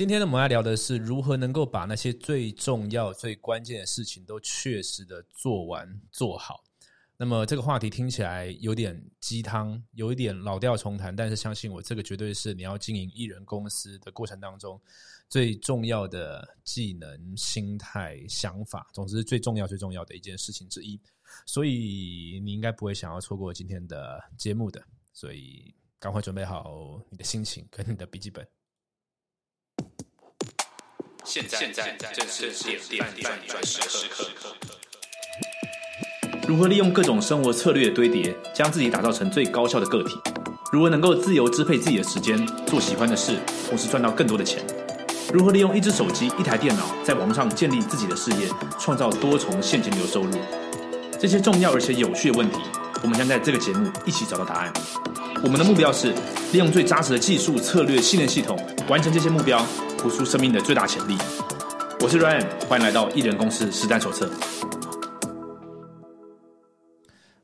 今天呢，我们要聊的是如何能够把那些最重要、最关键的事情都确实的做完、做好。那么这个话题听起来有点鸡汤，有一点老调重弹，但是相信我，这个绝对是你要经营艺人公司的过程当中最重要的技能、心态、想法，总之最重要、最重要的一件事情之一。所以你应该不会想要错过今天的节目的，所以赶快准备好你的心情跟你的笔记本。现在现在正是点点点转时刻。如何利用各种生活策略的堆叠，将自己打造成最高效的个体？如何能够自由支配自己的时间，做喜欢的事，同时赚到更多的钱？如何利用一只手机、一台电脑，在网上建立自己的事业，创造多重现金流收入？这些重要而且有趣的问题，我们将在这个节目一起找到答案。我们的目标是利用最扎实的技术、策略、信念系统，完成这些目标，活出生命的最大潜力。我是 Ryan，欢迎来到艺人公司实战手册。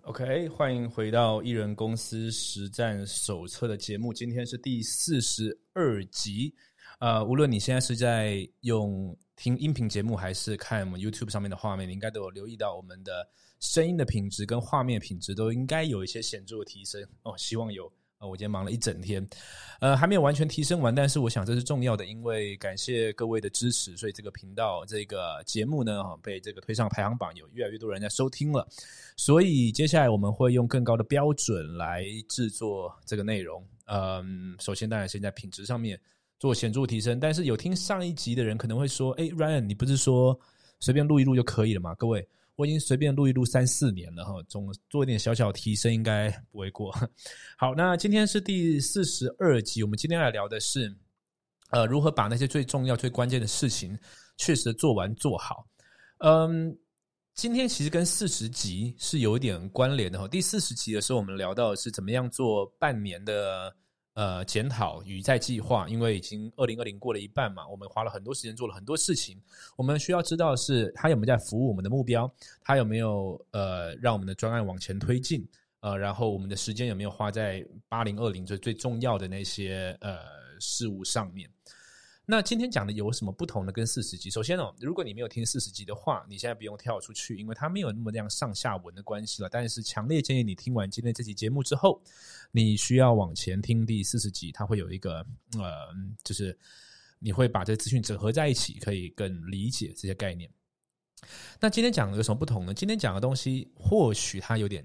OK，欢迎回到艺人公司实战手册的节目。今天是第四十二集。呃，无论你现在是在用听音频节目，还是看 YouTube 上面的画面，你应该都有留意到我们的声音的品质跟画面品质都应该有一些显著的提升哦。希望有。呃，我今天忙了一整天，呃，还没有完全提升完，但是我想这是重要的，因为感谢各位的支持，所以这个频道这个节目呢，被这个推上排行榜，有越来越多人在收听了。所以接下来我们会用更高的标准来制作这个内容。嗯，首先当然先在品质上面做显著提升，但是有听上一集的人可能会说：“哎，Ryan，你不是说随便录一录就可以了吗？”各位。我已经随便录一录三四年了哈，总做一点小小提升应该不为过。好，那今天是第四十二集，我们今天来聊的是，呃，如何把那些最重要、最关键的事情确实做完做好。嗯，今天其实跟四十集是有一点关联的哈。第四十集的时候，我们聊到是怎么样做半年的。呃，检讨与在计划，因为已经二零二零过了一半嘛，我们花了很多时间做了很多事情。我们需要知道是他有没有在服务我们的目标，他有没有呃让我们的专案往前推进，呃，然后我们的时间有没有花在八零二零这最重要的那些呃事物上面。那今天讲的有什么不同的跟四十集？首先哦，如果你没有听四十集的话，你现在不用跳出去，因为它没有那么那样上下文的关系了。但是强烈建议你听完今天这期节目之后，你需要往前听第四十集，它会有一个呃，就是你会把这资讯整合在一起，可以更理解这些概念。那今天讲的有什么不同呢？今天讲的东西或许它有点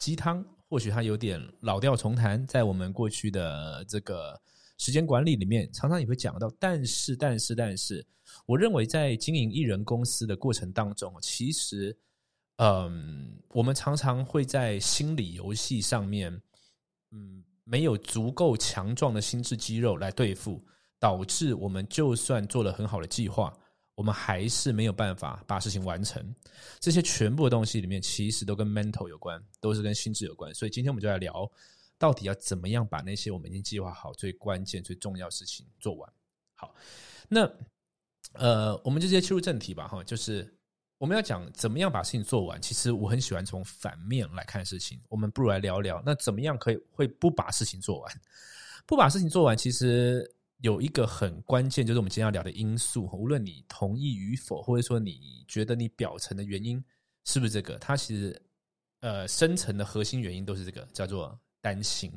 鸡汤，或许它有点老调重弹，在我们过去的这个。时间管理里面常常也会讲到，但是但是但是，我认为在经营艺人公司的过程当中，其实，嗯，我们常常会在心理游戏上面，嗯，没有足够强壮的心智肌肉来对付，导致我们就算做了很好的计划，我们还是没有办法把事情完成。这些全部的东西里面，其实都跟 mental 有关，都是跟心智有关。所以今天我们就来聊。到底要怎么样把那些我们已经计划好、最关键、最重要事情做完？好，那呃，我们就直接切入正题吧。哈，就是我们要讲怎么样把事情做完。其实我很喜欢从反面来看事情。我们不如来聊聊，那怎么样可以会不把事情做完？不把事情做完，其实有一个很关键，就是我们今天要聊的因素。无论你同意与否，或者说你觉得你表层的原因是不是这个，它其实呃深层的核心原因都是这个，叫做。担心，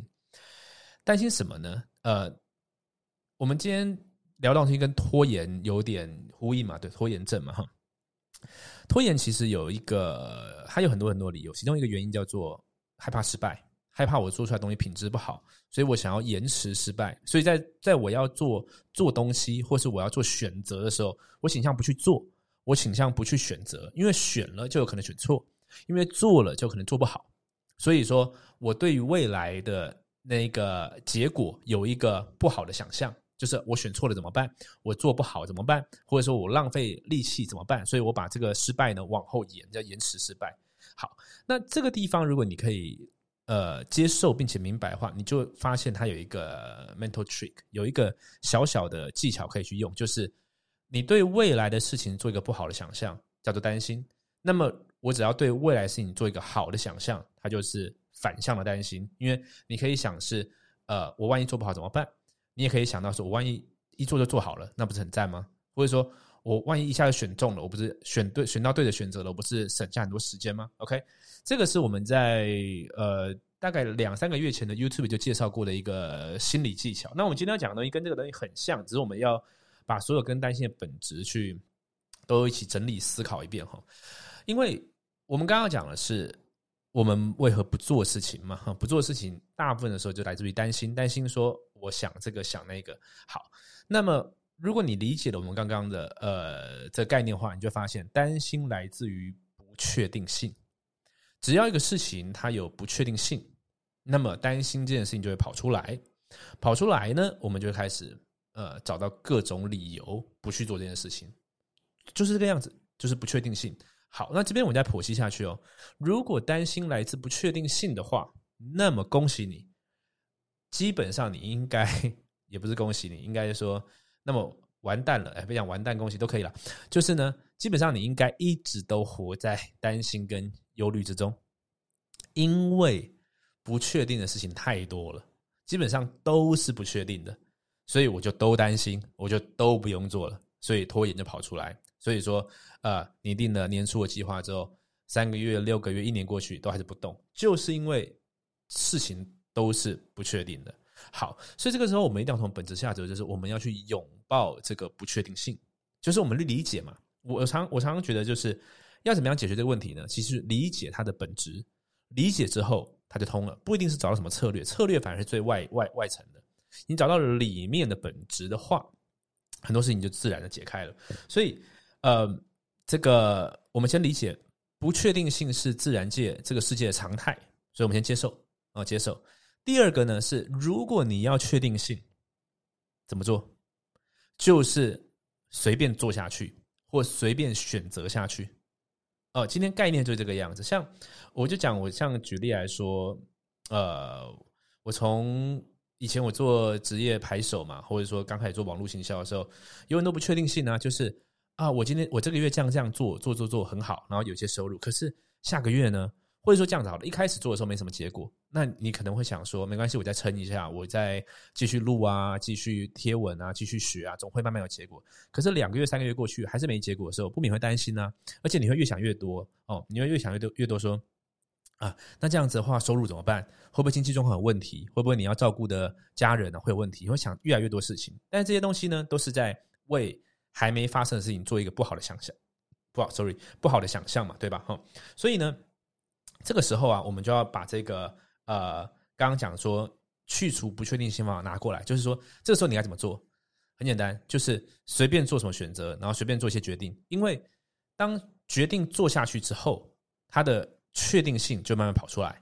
担心什么呢？呃，我们今天聊东西跟拖延有点呼应嘛，对，拖延症嘛，哈。拖延其实有一个，它有很多很多理由，其中一个原因叫做害怕失败，害怕我做出来东西品质不好，所以我想要延迟失败。所以在在我要做做东西，或是我要做选择的时候，我倾向不去做，我倾向不去选择，因为选了就有可能选错，因为做了就可能做不好。所以说，我对于未来的那个结果有一个不好的想象，就是我选错了怎么办？我做不好怎么办？或者说我浪费力气怎么办？所以我把这个失败呢往后延，叫延迟失败。好，那这个地方如果你可以呃接受并且明白的话，你就发现它有一个 mental trick，有一个小小的技巧可以去用，就是你对未来的事情做一个不好的想象，叫做担心。那么我只要对未来事情做一个好的想象，它就是反向的担心。因为你可以想是，呃，我万一做不好怎么办？你也可以想到说，我万一一做就做好了，那不是很赞吗？或者说我万一一下就选中了，我不是选对选到对的选择了，我不是省下很多时间吗？OK，这个是我们在呃大概两三个月前的 YouTube 就介绍过的一个心理技巧。那我们今天要讲的东西跟这个东西很像，只是我们要把所有跟担心的本质去都一起整理思考一遍哈。因为我们刚刚讲的是我们为何不做事情嘛？不做事情大部分的时候就来自于担心，担心说我想这个想那个。好，那么如果你理解了我们刚刚的呃这概念的话，你就发现担心来自于不确定性。只要一个事情它有不确定性，那么担心这件事情就会跑出来。跑出来呢，我们就开始呃找到各种理由不去做这件事情，就是这个样子，就是不确定性。好，那这边我们再剖析下去哦。如果担心来自不确定性的话，那么恭喜你，基本上你应该 也不是恭喜你，应该说，那么完蛋了，哎，不讲完蛋，恭喜都可以了。就是呢，基本上你应该一直都活在担心跟忧虑之中，因为不确定的事情太多了，基本上都是不确定的，所以我就都担心，我就都不用做了，所以拖延就跑出来。所以说，呃，拟定了年初的计划之后，三个月、六个月、一年过去都还是不动，就是因为事情都是不确定的。好，所以这个时候我们一定要从本质下走，就是我们要去拥抱这个不确定性，就是我们去理解嘛。我常我常常觉得，就是要怎么样解决这个问题呢？其实理解它的本质，理解之后它就通了，不一定是找到什么策略，策略反而是最外外外层的。你找到里面的本质的话，很多事情就自然的解开了。所以。呃，这个我们先理解，不确定性是自然界这个世界的常态，所以我们先接受啊，接受。第二个呢是，如果你要确定性，怎么做？就是随便做下去，或随便选择下去。哦，今天概念就这个样子。像我就讲，我像举例来说，呃，我从以前我做职业牌手嘛，或者说刚开始做网络行销的时候，有很多不确定性啊，就是。啊，我今天我这个月这样这样做做做做很好，然后有些收入。可是下个月呢，或者说这样子好了，一开始做的时候没什么结果，那你可能会想说，没关系，我再撑一下，我再继续录啊，继续贴文啊，继续学啊，总会慢慢有结果。可是两个月、三个月过去还是没结果的时候，不免会担心呢。而且你会越想越多哦，你会越想越多越多说啊，那这样子的话，收入怎么办？会不会经济状况有问题？会不会你要照顾的家人呢会有问题？你会想越来越多事情。但是这些东西呢，都是在为。还没发生的事情，做一个不好的想象，不好，sorry，不好的想象嘛，对吧？哈，所以呢，这个时候啊，我们就要把这个呃，刚刚讲说去除不确定性方法拿过来，就是说，这个时候你该怎么做？很简单，就是随便做什么选择，然后随便做一些决定，因为当决定做下去之后，它的确定性就慢慢跑出来。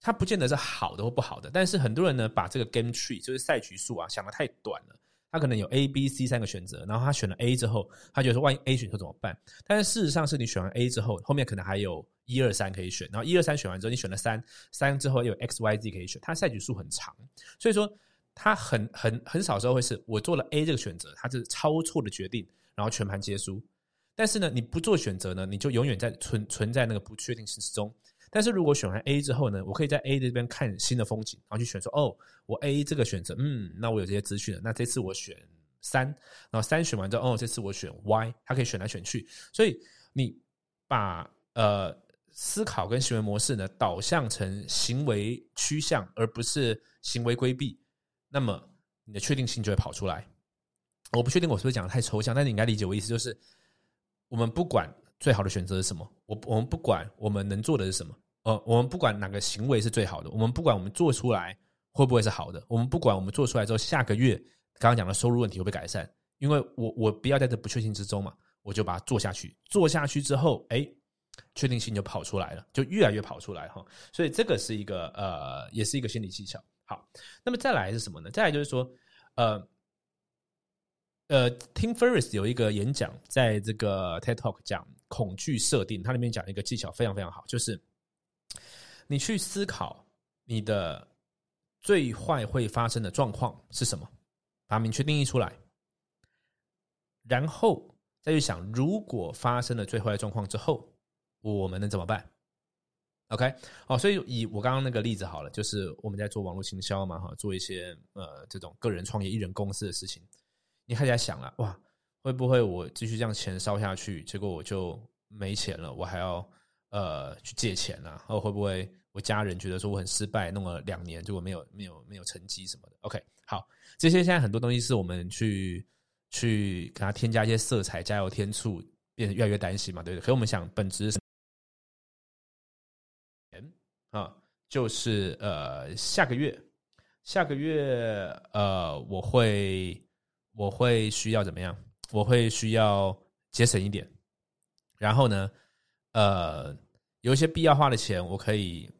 它不见得是好的或不好的，但是很多人呢，把这个 game tree 就是赛局数啊，想的太短了。他可能有 A、B、C 三个选择，然后他选了 A 之后，他觉得说万一 A 选错怎么办？但是事实上是你选完 A 之后，后面可能还有一二三可以选，然后一二三选完之后，你选了三，三之后又有 X、Y、Z 可以选，它赛局数很长，所以说他很很很少时候会是我做了 A 这个选择，它是超错的决定，然后全盘皆输。但是呢，你不做选择呢，你就永远在存存在那个不确定性之中。但是如果选完 A 之后呢，我可以在 A 这边看新的风景，然后去选说，哦，我 A 这个选择，嗯，那我有这些资讯了，那这次我选三，然后三选完之后，哦，这次我选 Y，它可以选来选去，所以你把呃思考跟行为模式呢导向成行为趋向，而不是行为规避，那么你的确定性就会跑出来。我不确定我是不是讲的太抽象，但你应该理解我意思，就是我们不管。最好的选择是什么？我我们不管我们能做的是什么，呃，我们不管哪个行为是最好的，我们不管我们做出来会不会是好的，我们不管我们做出来之后下个月刚刚讲的收入问题会不会改善，因为我我不要在这不确定之中嘛，我就把它做下去，做下去之后，哎，确定性就跑出来了，就越来越跑出来哈，所以这个是一个呃，也是一个心理技巧。好，那么再来是什么呢？再来就是说，呃。呃，Tim Ferris 有一个演讲，在这个 TED Talk 讲恐惧设定，它里面讲一个技巧非常非常好，就是你去思考你的最坏会发生的状况是什么，把它明确定义出来，然后再去想，如果发生了最坏的状况之后，我们能怎么办？OK，哦，所以以我刚刚那个例子好了，就是我们在做网络行销嘛，哈，做一些呃这种个人创业、艺人公司的事情。你开始在想了，哇，会不会我继续这样钱烧下去，结果我就没钱了，我还要呃去借钱啊？或会不会我家人觉得说我很失败，弄了两年结果没有没有没有成绩什么的？OK，好，这些现在很多东西是我们去去给它添加一些色彩，加油添醋，变得越来越担心嘛，对不对？可我们想本质啊，就是呃下个月。下个月，呃，我会我会需要怎么样？我会需要节省一点，然后呢，呃，有一些必要花的钱，我可以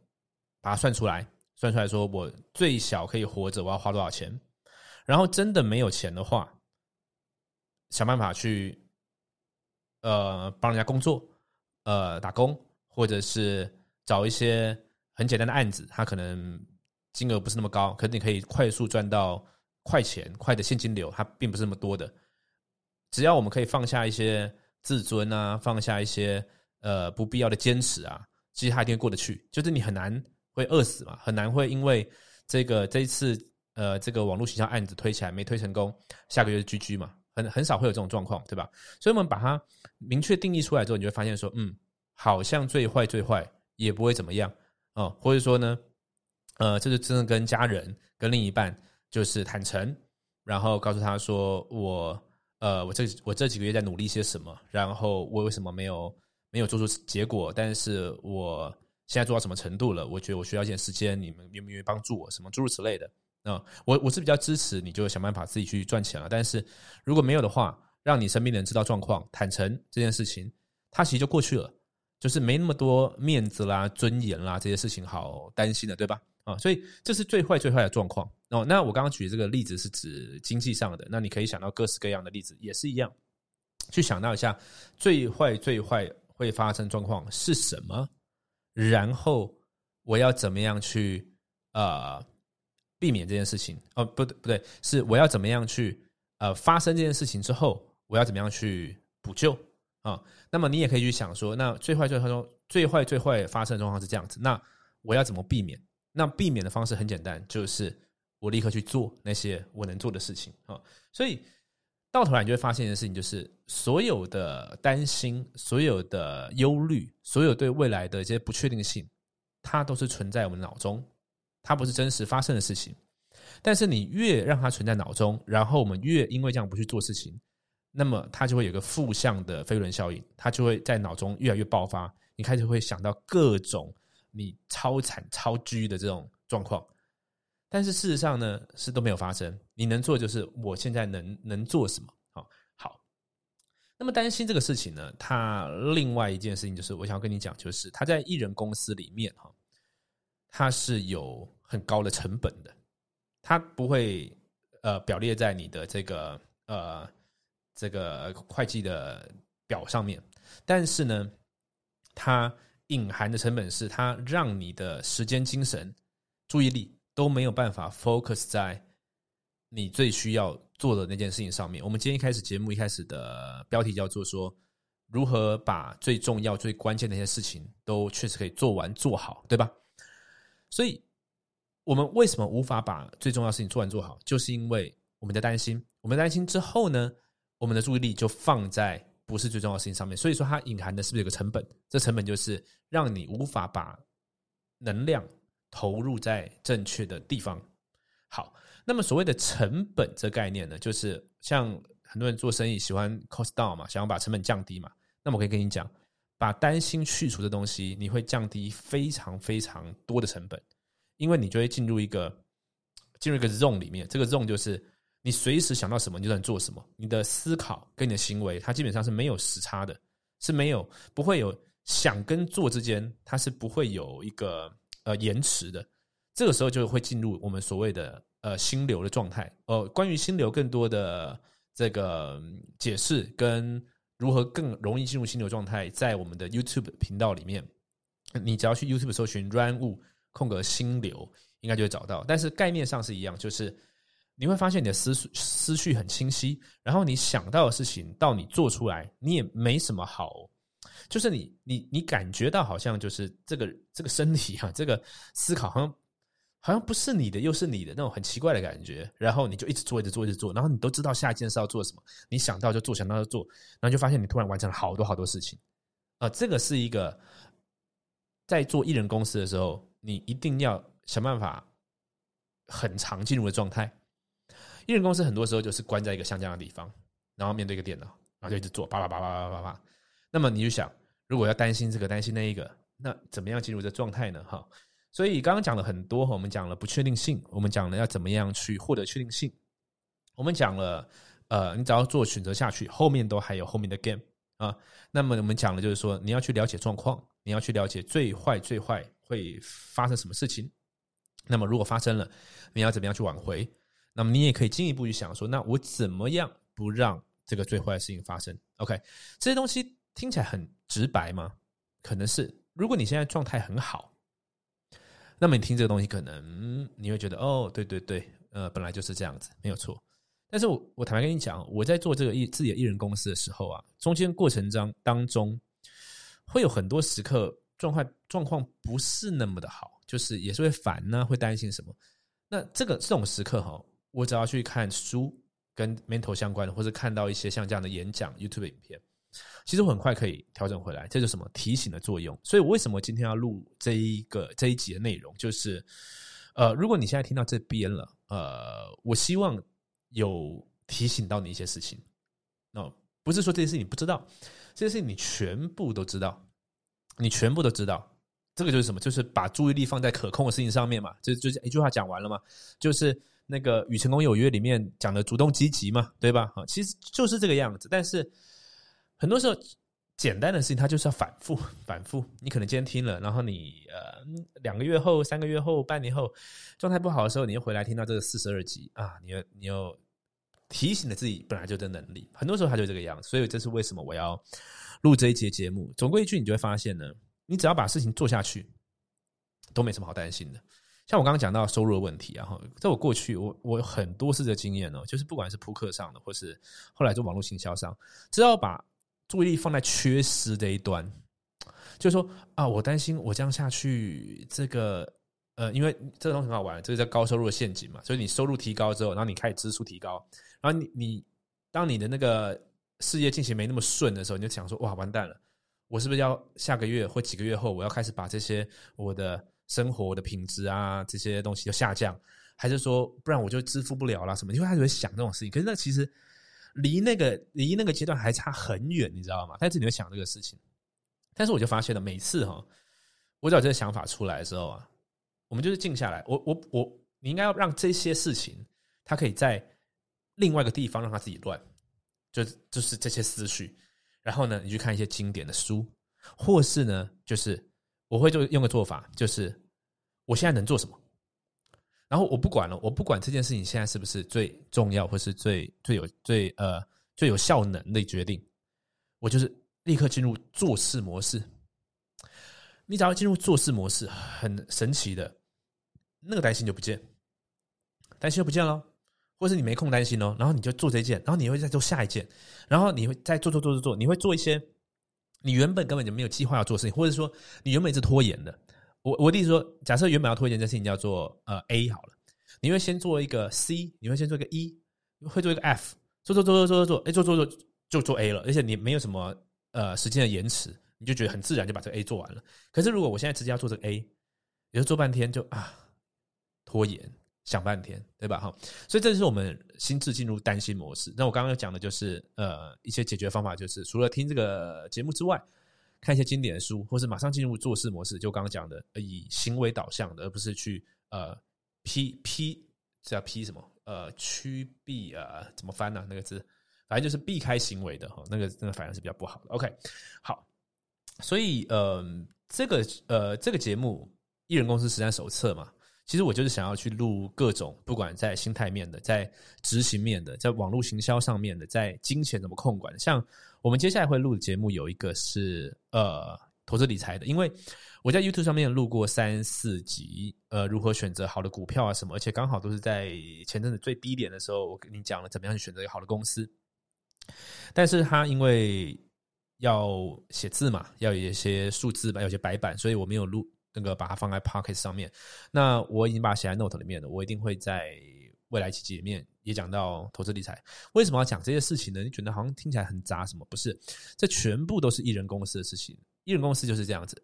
把它算出来，算出来说我最小可以活着，我要花多少钱？然后真的没有钱的话，想办法去呃帮人家工作，呃打工，或者是找一些很简单的案子，他可能。金额不是那么高，可是你可以快速赚到快钱、快的现金流，它并不是那么多的。只要我们可以放下一些自尊啊，放下一些呃不必要的坚持啊，其实它一定过得去。就是你很难会饿死嘛，很难会因为这个这一次呃这个网络形象案子推起来没推成功，下个月就 GG 嘛，很很少会有这种状况，对吧？所以我们把它明确定义出来之后，你就会发现说，嗯，好像最坏最坏也不会怎么样哦，或者说呢？呃，这是真的跟家人、跟另一半就是坦诚，然后告诉他说：“我呃，我这我这几个月在努力些什么，然后我为什么没有没有做出结果？但是我现在做到什么程度了？我觉得我需要一点时间，你们愿不愿意帮助我？什么诸如此类的啊？我我是比较支持，你就想办法自己去赚钱了。但是如果没有的话，让你身边的人知道状况，坦诚这件事情，它其实就过去了，就是没那么多面子啦、尊严啦这些事情好担心的，对吧？”啊，所以这是最坏最坏的状况哦。那我刚刚举这个例子是指经济上的，那你可以想到各式各样的例子，也是一样，去想到一下最坏最坏会发生状况是什么，然后我要怎么样去呃避免这件事情？哦，不对不对，是我要怎么样去呃发生这件事情之后，我要怎么样去补救啊？那么你也可以去想说，那最坏最坏最坏最坏发生的状况是这样子，那我要怎么避免？那避免的方式很简单，就是我立刻去做那些我能做的事情啊。所以到头来你就会发现一件事情，就是所有的担心、所有的忧虑、所有对未来的一些不确定性，它都是存在我们脑中，它不是真实发生的事情。但是你越让它存在脑中，然后我们越因为这样不去做事情，那么它就会有个负向的飞轮效应，它就会在脑中越来越爆发。你开始会想到各种。你超惨超居的这种状况，但是事实上呢，是都没有发生。你能做就是我现在能能做什么？好，好。那么担心这个事情呢，他另外一件事情就是，我想要跟你讲，就是他在艺人公司里面哈，他是有很高的成本的，他不会呃表列在你的这个呃这个会计的表上面，但是呢，他。隐含的成本是，它让你的时间、精神、注意力都没有办法 focus 在你最需要做的那件事情上面。我们今天一开始节目一开始的标题叫做说，如何把最重要、最关键的一些事情都确实可以做完、做好，对吧？所以，我们为什么无法把最重要的事情做完、做好，就是因为我们的担心。我们担心之后呢，我们的注意力就放在。不是最重要的事情上面，所以说它隐含的是不是有个成本？这成本就是让你无法把能量投入在正确的地方。好，那么所谓的成本这概念呢，就是像很多人做生意喜欢 cost down 嘛，想要把成本降低嘛。那么我可以跟你讲，把担心去除的东西，你会降低非常非常多的成本，因为你就会进入一个进入一个 zone 里面，这个 zone 就是。你随时想到什么，你就能做什么。你的思考跟你的行为，它基本上是没有时差的，是没有不会有想跟做之间，它是不会有一个呃延迟的。这个时候就会进入我们所谓的呃心流的状态。呃，关于心流更多的这个解释跟如何更容易进入心流状态，在我们的 YouTube 频道里面，你只要去 YouTube 搜寻 “run 物空格心流”，应该就会找到。但是概念上是一样，就是。你会发现你的思绪思绪很清晰，然后你想到的事情到你做出来，你也没什么好，就是你你你感觉到好像就是这个这个身体啊，这个思考好像好像不是你的又是你的那种很奇怪的感觉，然后你就一直做一直做一直做，然后你都知道下一件事要做什么，你想到就做，想到就做，然后就发现你突然完成了好多好多事情，啊、这个是一个在做艺人公司的时候，你一定要想办法很常进入的状态。艺人公司很多时候就是关在一个像这样的地方，然后面对一个电脑，然后就一直做，叭叭叭叭叭叭叭。那么你就想，如果要担心这个担心那一个，那怎么样进入这状态呢？哈，所以刚刚讲了很多，我们讲了不确定性，我们讲了要怎么样去获得确定性，我们讲了，呃，你只要做选择下去，后面都还有后面的 game 啊。那么我们讲的就是说，你要去了解状况，你要去了解最坏最坏会发生什么事情。那么如果发生了，你要怎么样去挽回？那么你也可以进一步去想说，那我怎么样不让这个最坏的事情发生？OK，这些东西听起来很直白吗？可能是。如果你现在状态很好，那么你听这个东西，可能你会觉得哦，对对对，呃，本来就是这样子，没有错。但是我我坦白跟你讲，我在做这个艺自己的艺人公司的时候啊，中间过程中当中会有很多时刻状况状况不是那么的好，就是也是会烦呢、会担心什么。那这个这种时刻哈，我只要去看书跟 mental 相关的，或者看到一些像这样的演讲、YouTube 影片。其实我很快可以调整回来，这就是什么提醒的作用。所以我为什么今天要录这一个这一集的内容，就是呃，如果你现在听到这边了，呃，我希望有提醒到你一些事情。哦，不是说这些事情你不知道，这些事情你全部都知道，你全部都知道。这个就是什么？就是把注意力放在可控的事情上面嘛。就就是一句话讲完了嘛，就是那个《与成功有约》里面讲的主动积极嘛，对吧？啊，其实就是这个样子，但是。很多时候，简单的事情它就是要反复、反复。你可能今天听了，然后你呃两个月后、三个月后、半年后状态不好的时候，你又回来听到这个四十二集啊，你又你又提醒了自己本来就的能力。很多时候它就这个样子，所以这是为什么我要录这一节节目。总归一句，你就会发现呢，你只要把事情做下去，都没什么好担心的。像我刚刚讲到收入的问题，然后在我过去，我我有很多次的经验哦，就是不管是扑克上的，或是后来做网络行销上，只要把注意力放在缺失这一端，就是说啊，我担心我这样下去，这个呃，因为这个东西很好玩，这个叫高收入的陷阱嘛。所以你收入提高之后，然后你开始支出提高，然后你你当你的那个事业进行没那么顺的时候，你就想说哇，完蛋了，我是不是要下个月或几个月后，我要开始把这些我的生活的品质啊这些东西就下降，还是说不然我就支付不了啦什么？你会开始会想这种事情。可是那其实。离那个离那个阶段还差很远，你知道吗？但是你会想这个事情，但是我就发现了，每次哈，我只要这个想法出来的时候啊，我们就是静下来，我我我，你应该要让这些事情，它可以在另外一个地方让它自己乱，就就是这些思绪，然后呢，你去看一些经典的书，或是呢，就是我会就用个做法，就是我现在能做什么。然后我不管了，我不管这件事情现在是不是最重要，或是最最有最呃最有效能的决定，我就是立刻进入做事模式。你只要进入做事模式，很神奇的，那个担心就不见，担心就不见了，或是你没空担心哦，然后你就做这件，然后你会再做下一件，然后你会再做做做做做，你会做一些你原本根本就没有计划要做事情，或者说你原本是拖延的。我我的意思说，假设原本要拖延这件事情叫做呃 A 好了，你会先做一个 C，你会先做一个 E，会做一个 F，做做做做做做做，哎做做做就做 A 了，而且你没有什么呃时间的延迟，你就觉得很自然就把这个 A 做完了。可是如果我现在直接要做这个 A，也就做半天就啊拖延想半天，对吧？哈，所以这是我们心智进入担心模式。那我刚刚讲的就是呃一些解决方法，就是除了听这个节目之外。看一些经典的书，或是马上进入做事模式，就刚刚讲的，以行为导向的，而不是去呃批批叫批什么呃驱避啊怎么翻呢？那个字，反正就是避开行为的哈，那个那个反而是比较不好的。OK，好，所以呃这个呃这个节目艺人公司实战手册嘛，其实我就是想要去录各种不管在心态面的，在执行面的，在网络行销上面的，在金钱怎么控管，像。我们接下来会录的节目有一个是呃投资理财的，因为我在 YouTube 上面录过三四集，呃如何选择好的股票啊什么，而且刚好都是在前阵子最低点的时候，我跟你讲了怎么样去选择一个好的公司。但是他因为要写字嘛，要有一些数字吧，有些白板，所以我没有录那个把它放在 Pocket 上面。那我已经把它写在 Note 里面了，我一定会在未来几集里面也讲到投资理财。为什么要讲这些事情呢？你觉得好像听起来很杂，什么？不是，这全部都是艺人公司的事情。艺人公司就是这样子，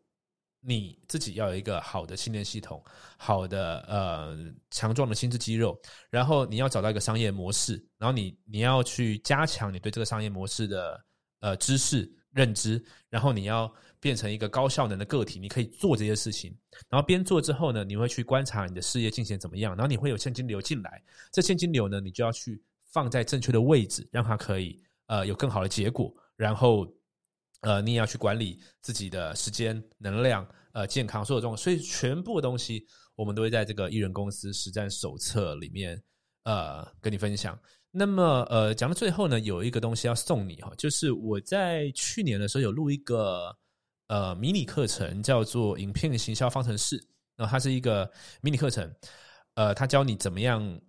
你自己要有一个好的训练系统，好的呃强壮的心智肌肉，然后你要找到一个商业模式，然后你你要去加强你对这个商业模式的呃知识认知，然后你要变成一个高效能的个体，你可以做这些事情，然后边做之后呢，你会去观察你的事业进行怎么样，然后你会有现金流进来，这现金流呢，你就要去放在正确的位置，让它可以呃有更好的结果，然后。呃，你也要去管理自己的时间、能量、呃健康所有这种，所以全部的东西我们都会在这个艺人公司实战手册里面呃跟你分享。那么呃讲到最后呢，有一个东西要送你哈，就是我在去年的时候有录一个呃迷你课程，叫做影片行销方程式。那它是一个迷你课程，呃，它教你怎么样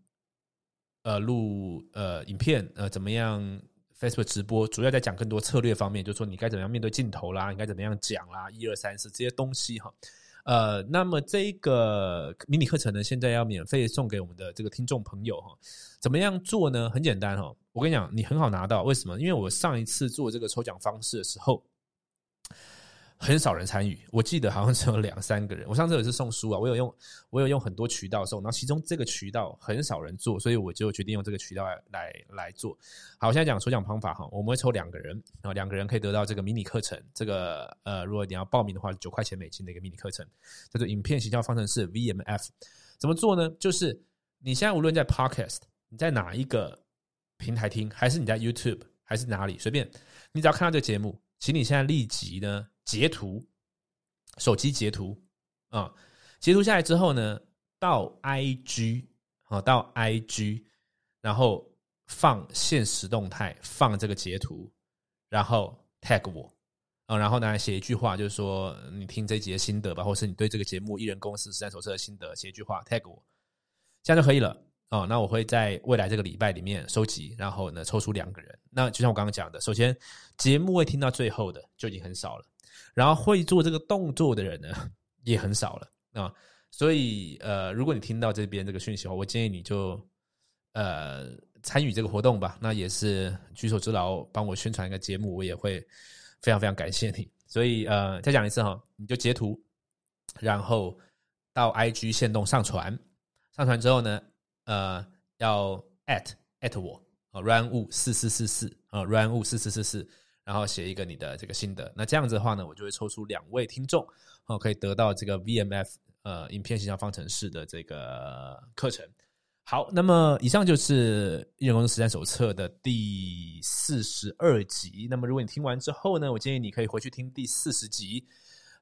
呃录呃影片，呃怎么样。Facebook 直播主要在讲更多策略方面，就是说你该怎么样面对镜头啦，你该怎么样讲啦，一二三四这些东西哈。呃，那么这个迷你课程呢，现在要免费送给我们的这个听众朋友哈。怎么样做呢？很简单哈，我跟你讲，你很好拿到。为什么？因为我上一次做这个抽奖方式的时候。很少人参与，我记得好像只有两三个人。我上次也是送书啊，我有用，我有用很多渠道送，然后其中这个渠道很少人做，所以我就决定用这个渠道来来做。好，我现在讲抽奖方法哈，我们会抽两个人，然后两个人可以得到这个迷你课程。这个呃，如果你要报名的话，九块钱美金的一个迷你课程，叫做影片形象方程式 VMF。怎么做呢？就是你现在无论在 Podcast，你在哪一个平台听，还是你在 YouTube，还是哪里，随便，你只要看到这个节目，请你现在立即呢。截图，手机截图啊，截图下来之后呢，到 IG 啊，到 IG，然后放现实动态，放这个截图，然后 tag 我啊，然后呢写一句话，就是说你听这集的心得吧，或是你对这个节目《艺人公司实战手册》的心得，写一句话 tag 我，这样就可以了哦。那我会在未来这个礼拜里面收集，然后呢抽出两个人。那就像我刚刚讲的，首先节目会听到最后的就已经很少了。然后会做这个动作的人呢，也很少了啊。所以呃，如果你听到这边这个讯息的话，我建议你就呃参与这个活动吧。那也是举手之劳，帮我宣传一个节目，我也会非常非常感谢你。所以呃，再讲一次哈，你就截图，然后到 IG 线动上传，上传之后呢，呃，要 at at 我啊，run 五四四四四啊，run 五四四四四。然后写一个你的这个心得，那这样子的话呢，我就会抽出两位听众，哦，可以得到这个 VMF 呃影片形象方程式的这个课程。好，那么以上就是艺人公司实战手册的第四十二集。那么如果你听完之后呢，我建议你可以回去听第四十集，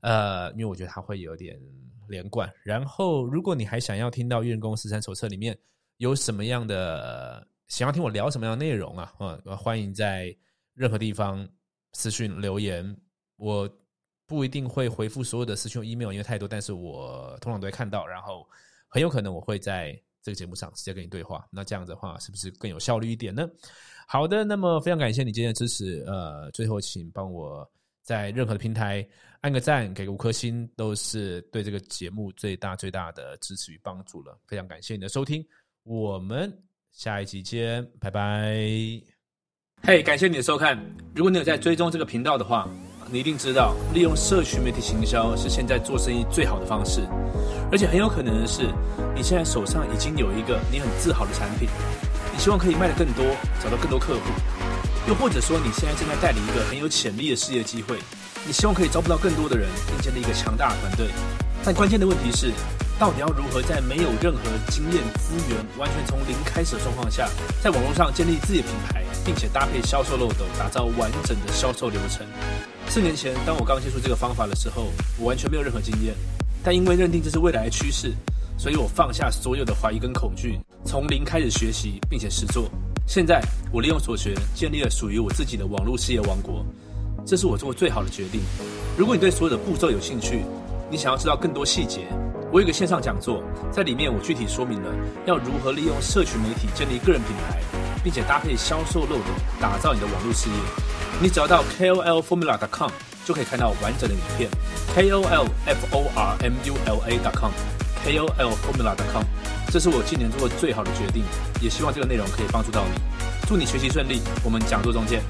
呃，因为我觉得它会有点连贯。然后，如果你还想要听到艺人公司实战手册里面有什么样的想要听我聊什么样的内容啊，啊，欢迎在任何地方。私讯留言，我不一定会回复所有的私讯 email，因为太多，但是我通常都会看到，然后很有可能我会在这个节目上直接跟你对话。那这样的话，是不是更有效率一点呢？好的，那么非常感谢你今天的支持。呃，最后请帮我在任何的平台按个赞，给个五颗星，都是对这个节目最大最大的支持与帮助了。非常感谢你的收听，我们下一集见，拜拜。嘿，感谢你的收看。如果你有在追踪这个频道的话，你一定知道，利用社群媒体行销是现在做生意最好的方式。而且很有可能的是，你现在手上已经有一个你很自豪的产品，你希望可以卖得更多，找到更多客户。又或者说，你现在正在带领一个很有潜力的事业机会，你希望可以招不到更多的人，并建立一个强大的团队。但关键的问题是。到底要如何在没有任何经验资源、完全从零开始的状况下，在网络上建立自己的品牌，并且搭配销售漏斗，打造完整的销售流程？四年前，当我刚接触这个方法的时候，我完全没有任何经验。但因为认定这是未来的趋势，所以我放下所有的怀疑跟恐惧，从零开始学习，并且实做。现在，我利用所学，建立了属于我自己的网络事业王国。这是我做过最好的决定。如果你对所有的步骤有兴趣，你想要知道更多细节。我有个线上讲座，在里面我具体说明了要如何利用社群媒体建立个人品牌，并且搭配销售漏斗打造你的网络事业。你只要到 KOLFormula.com 就可以看到完整的影片。KOLFormula.com KOLFormula.com，这是我今年做过最好的决定，也希望这个内容可以帮助到你。祝你学习顺利，我们讲座中见。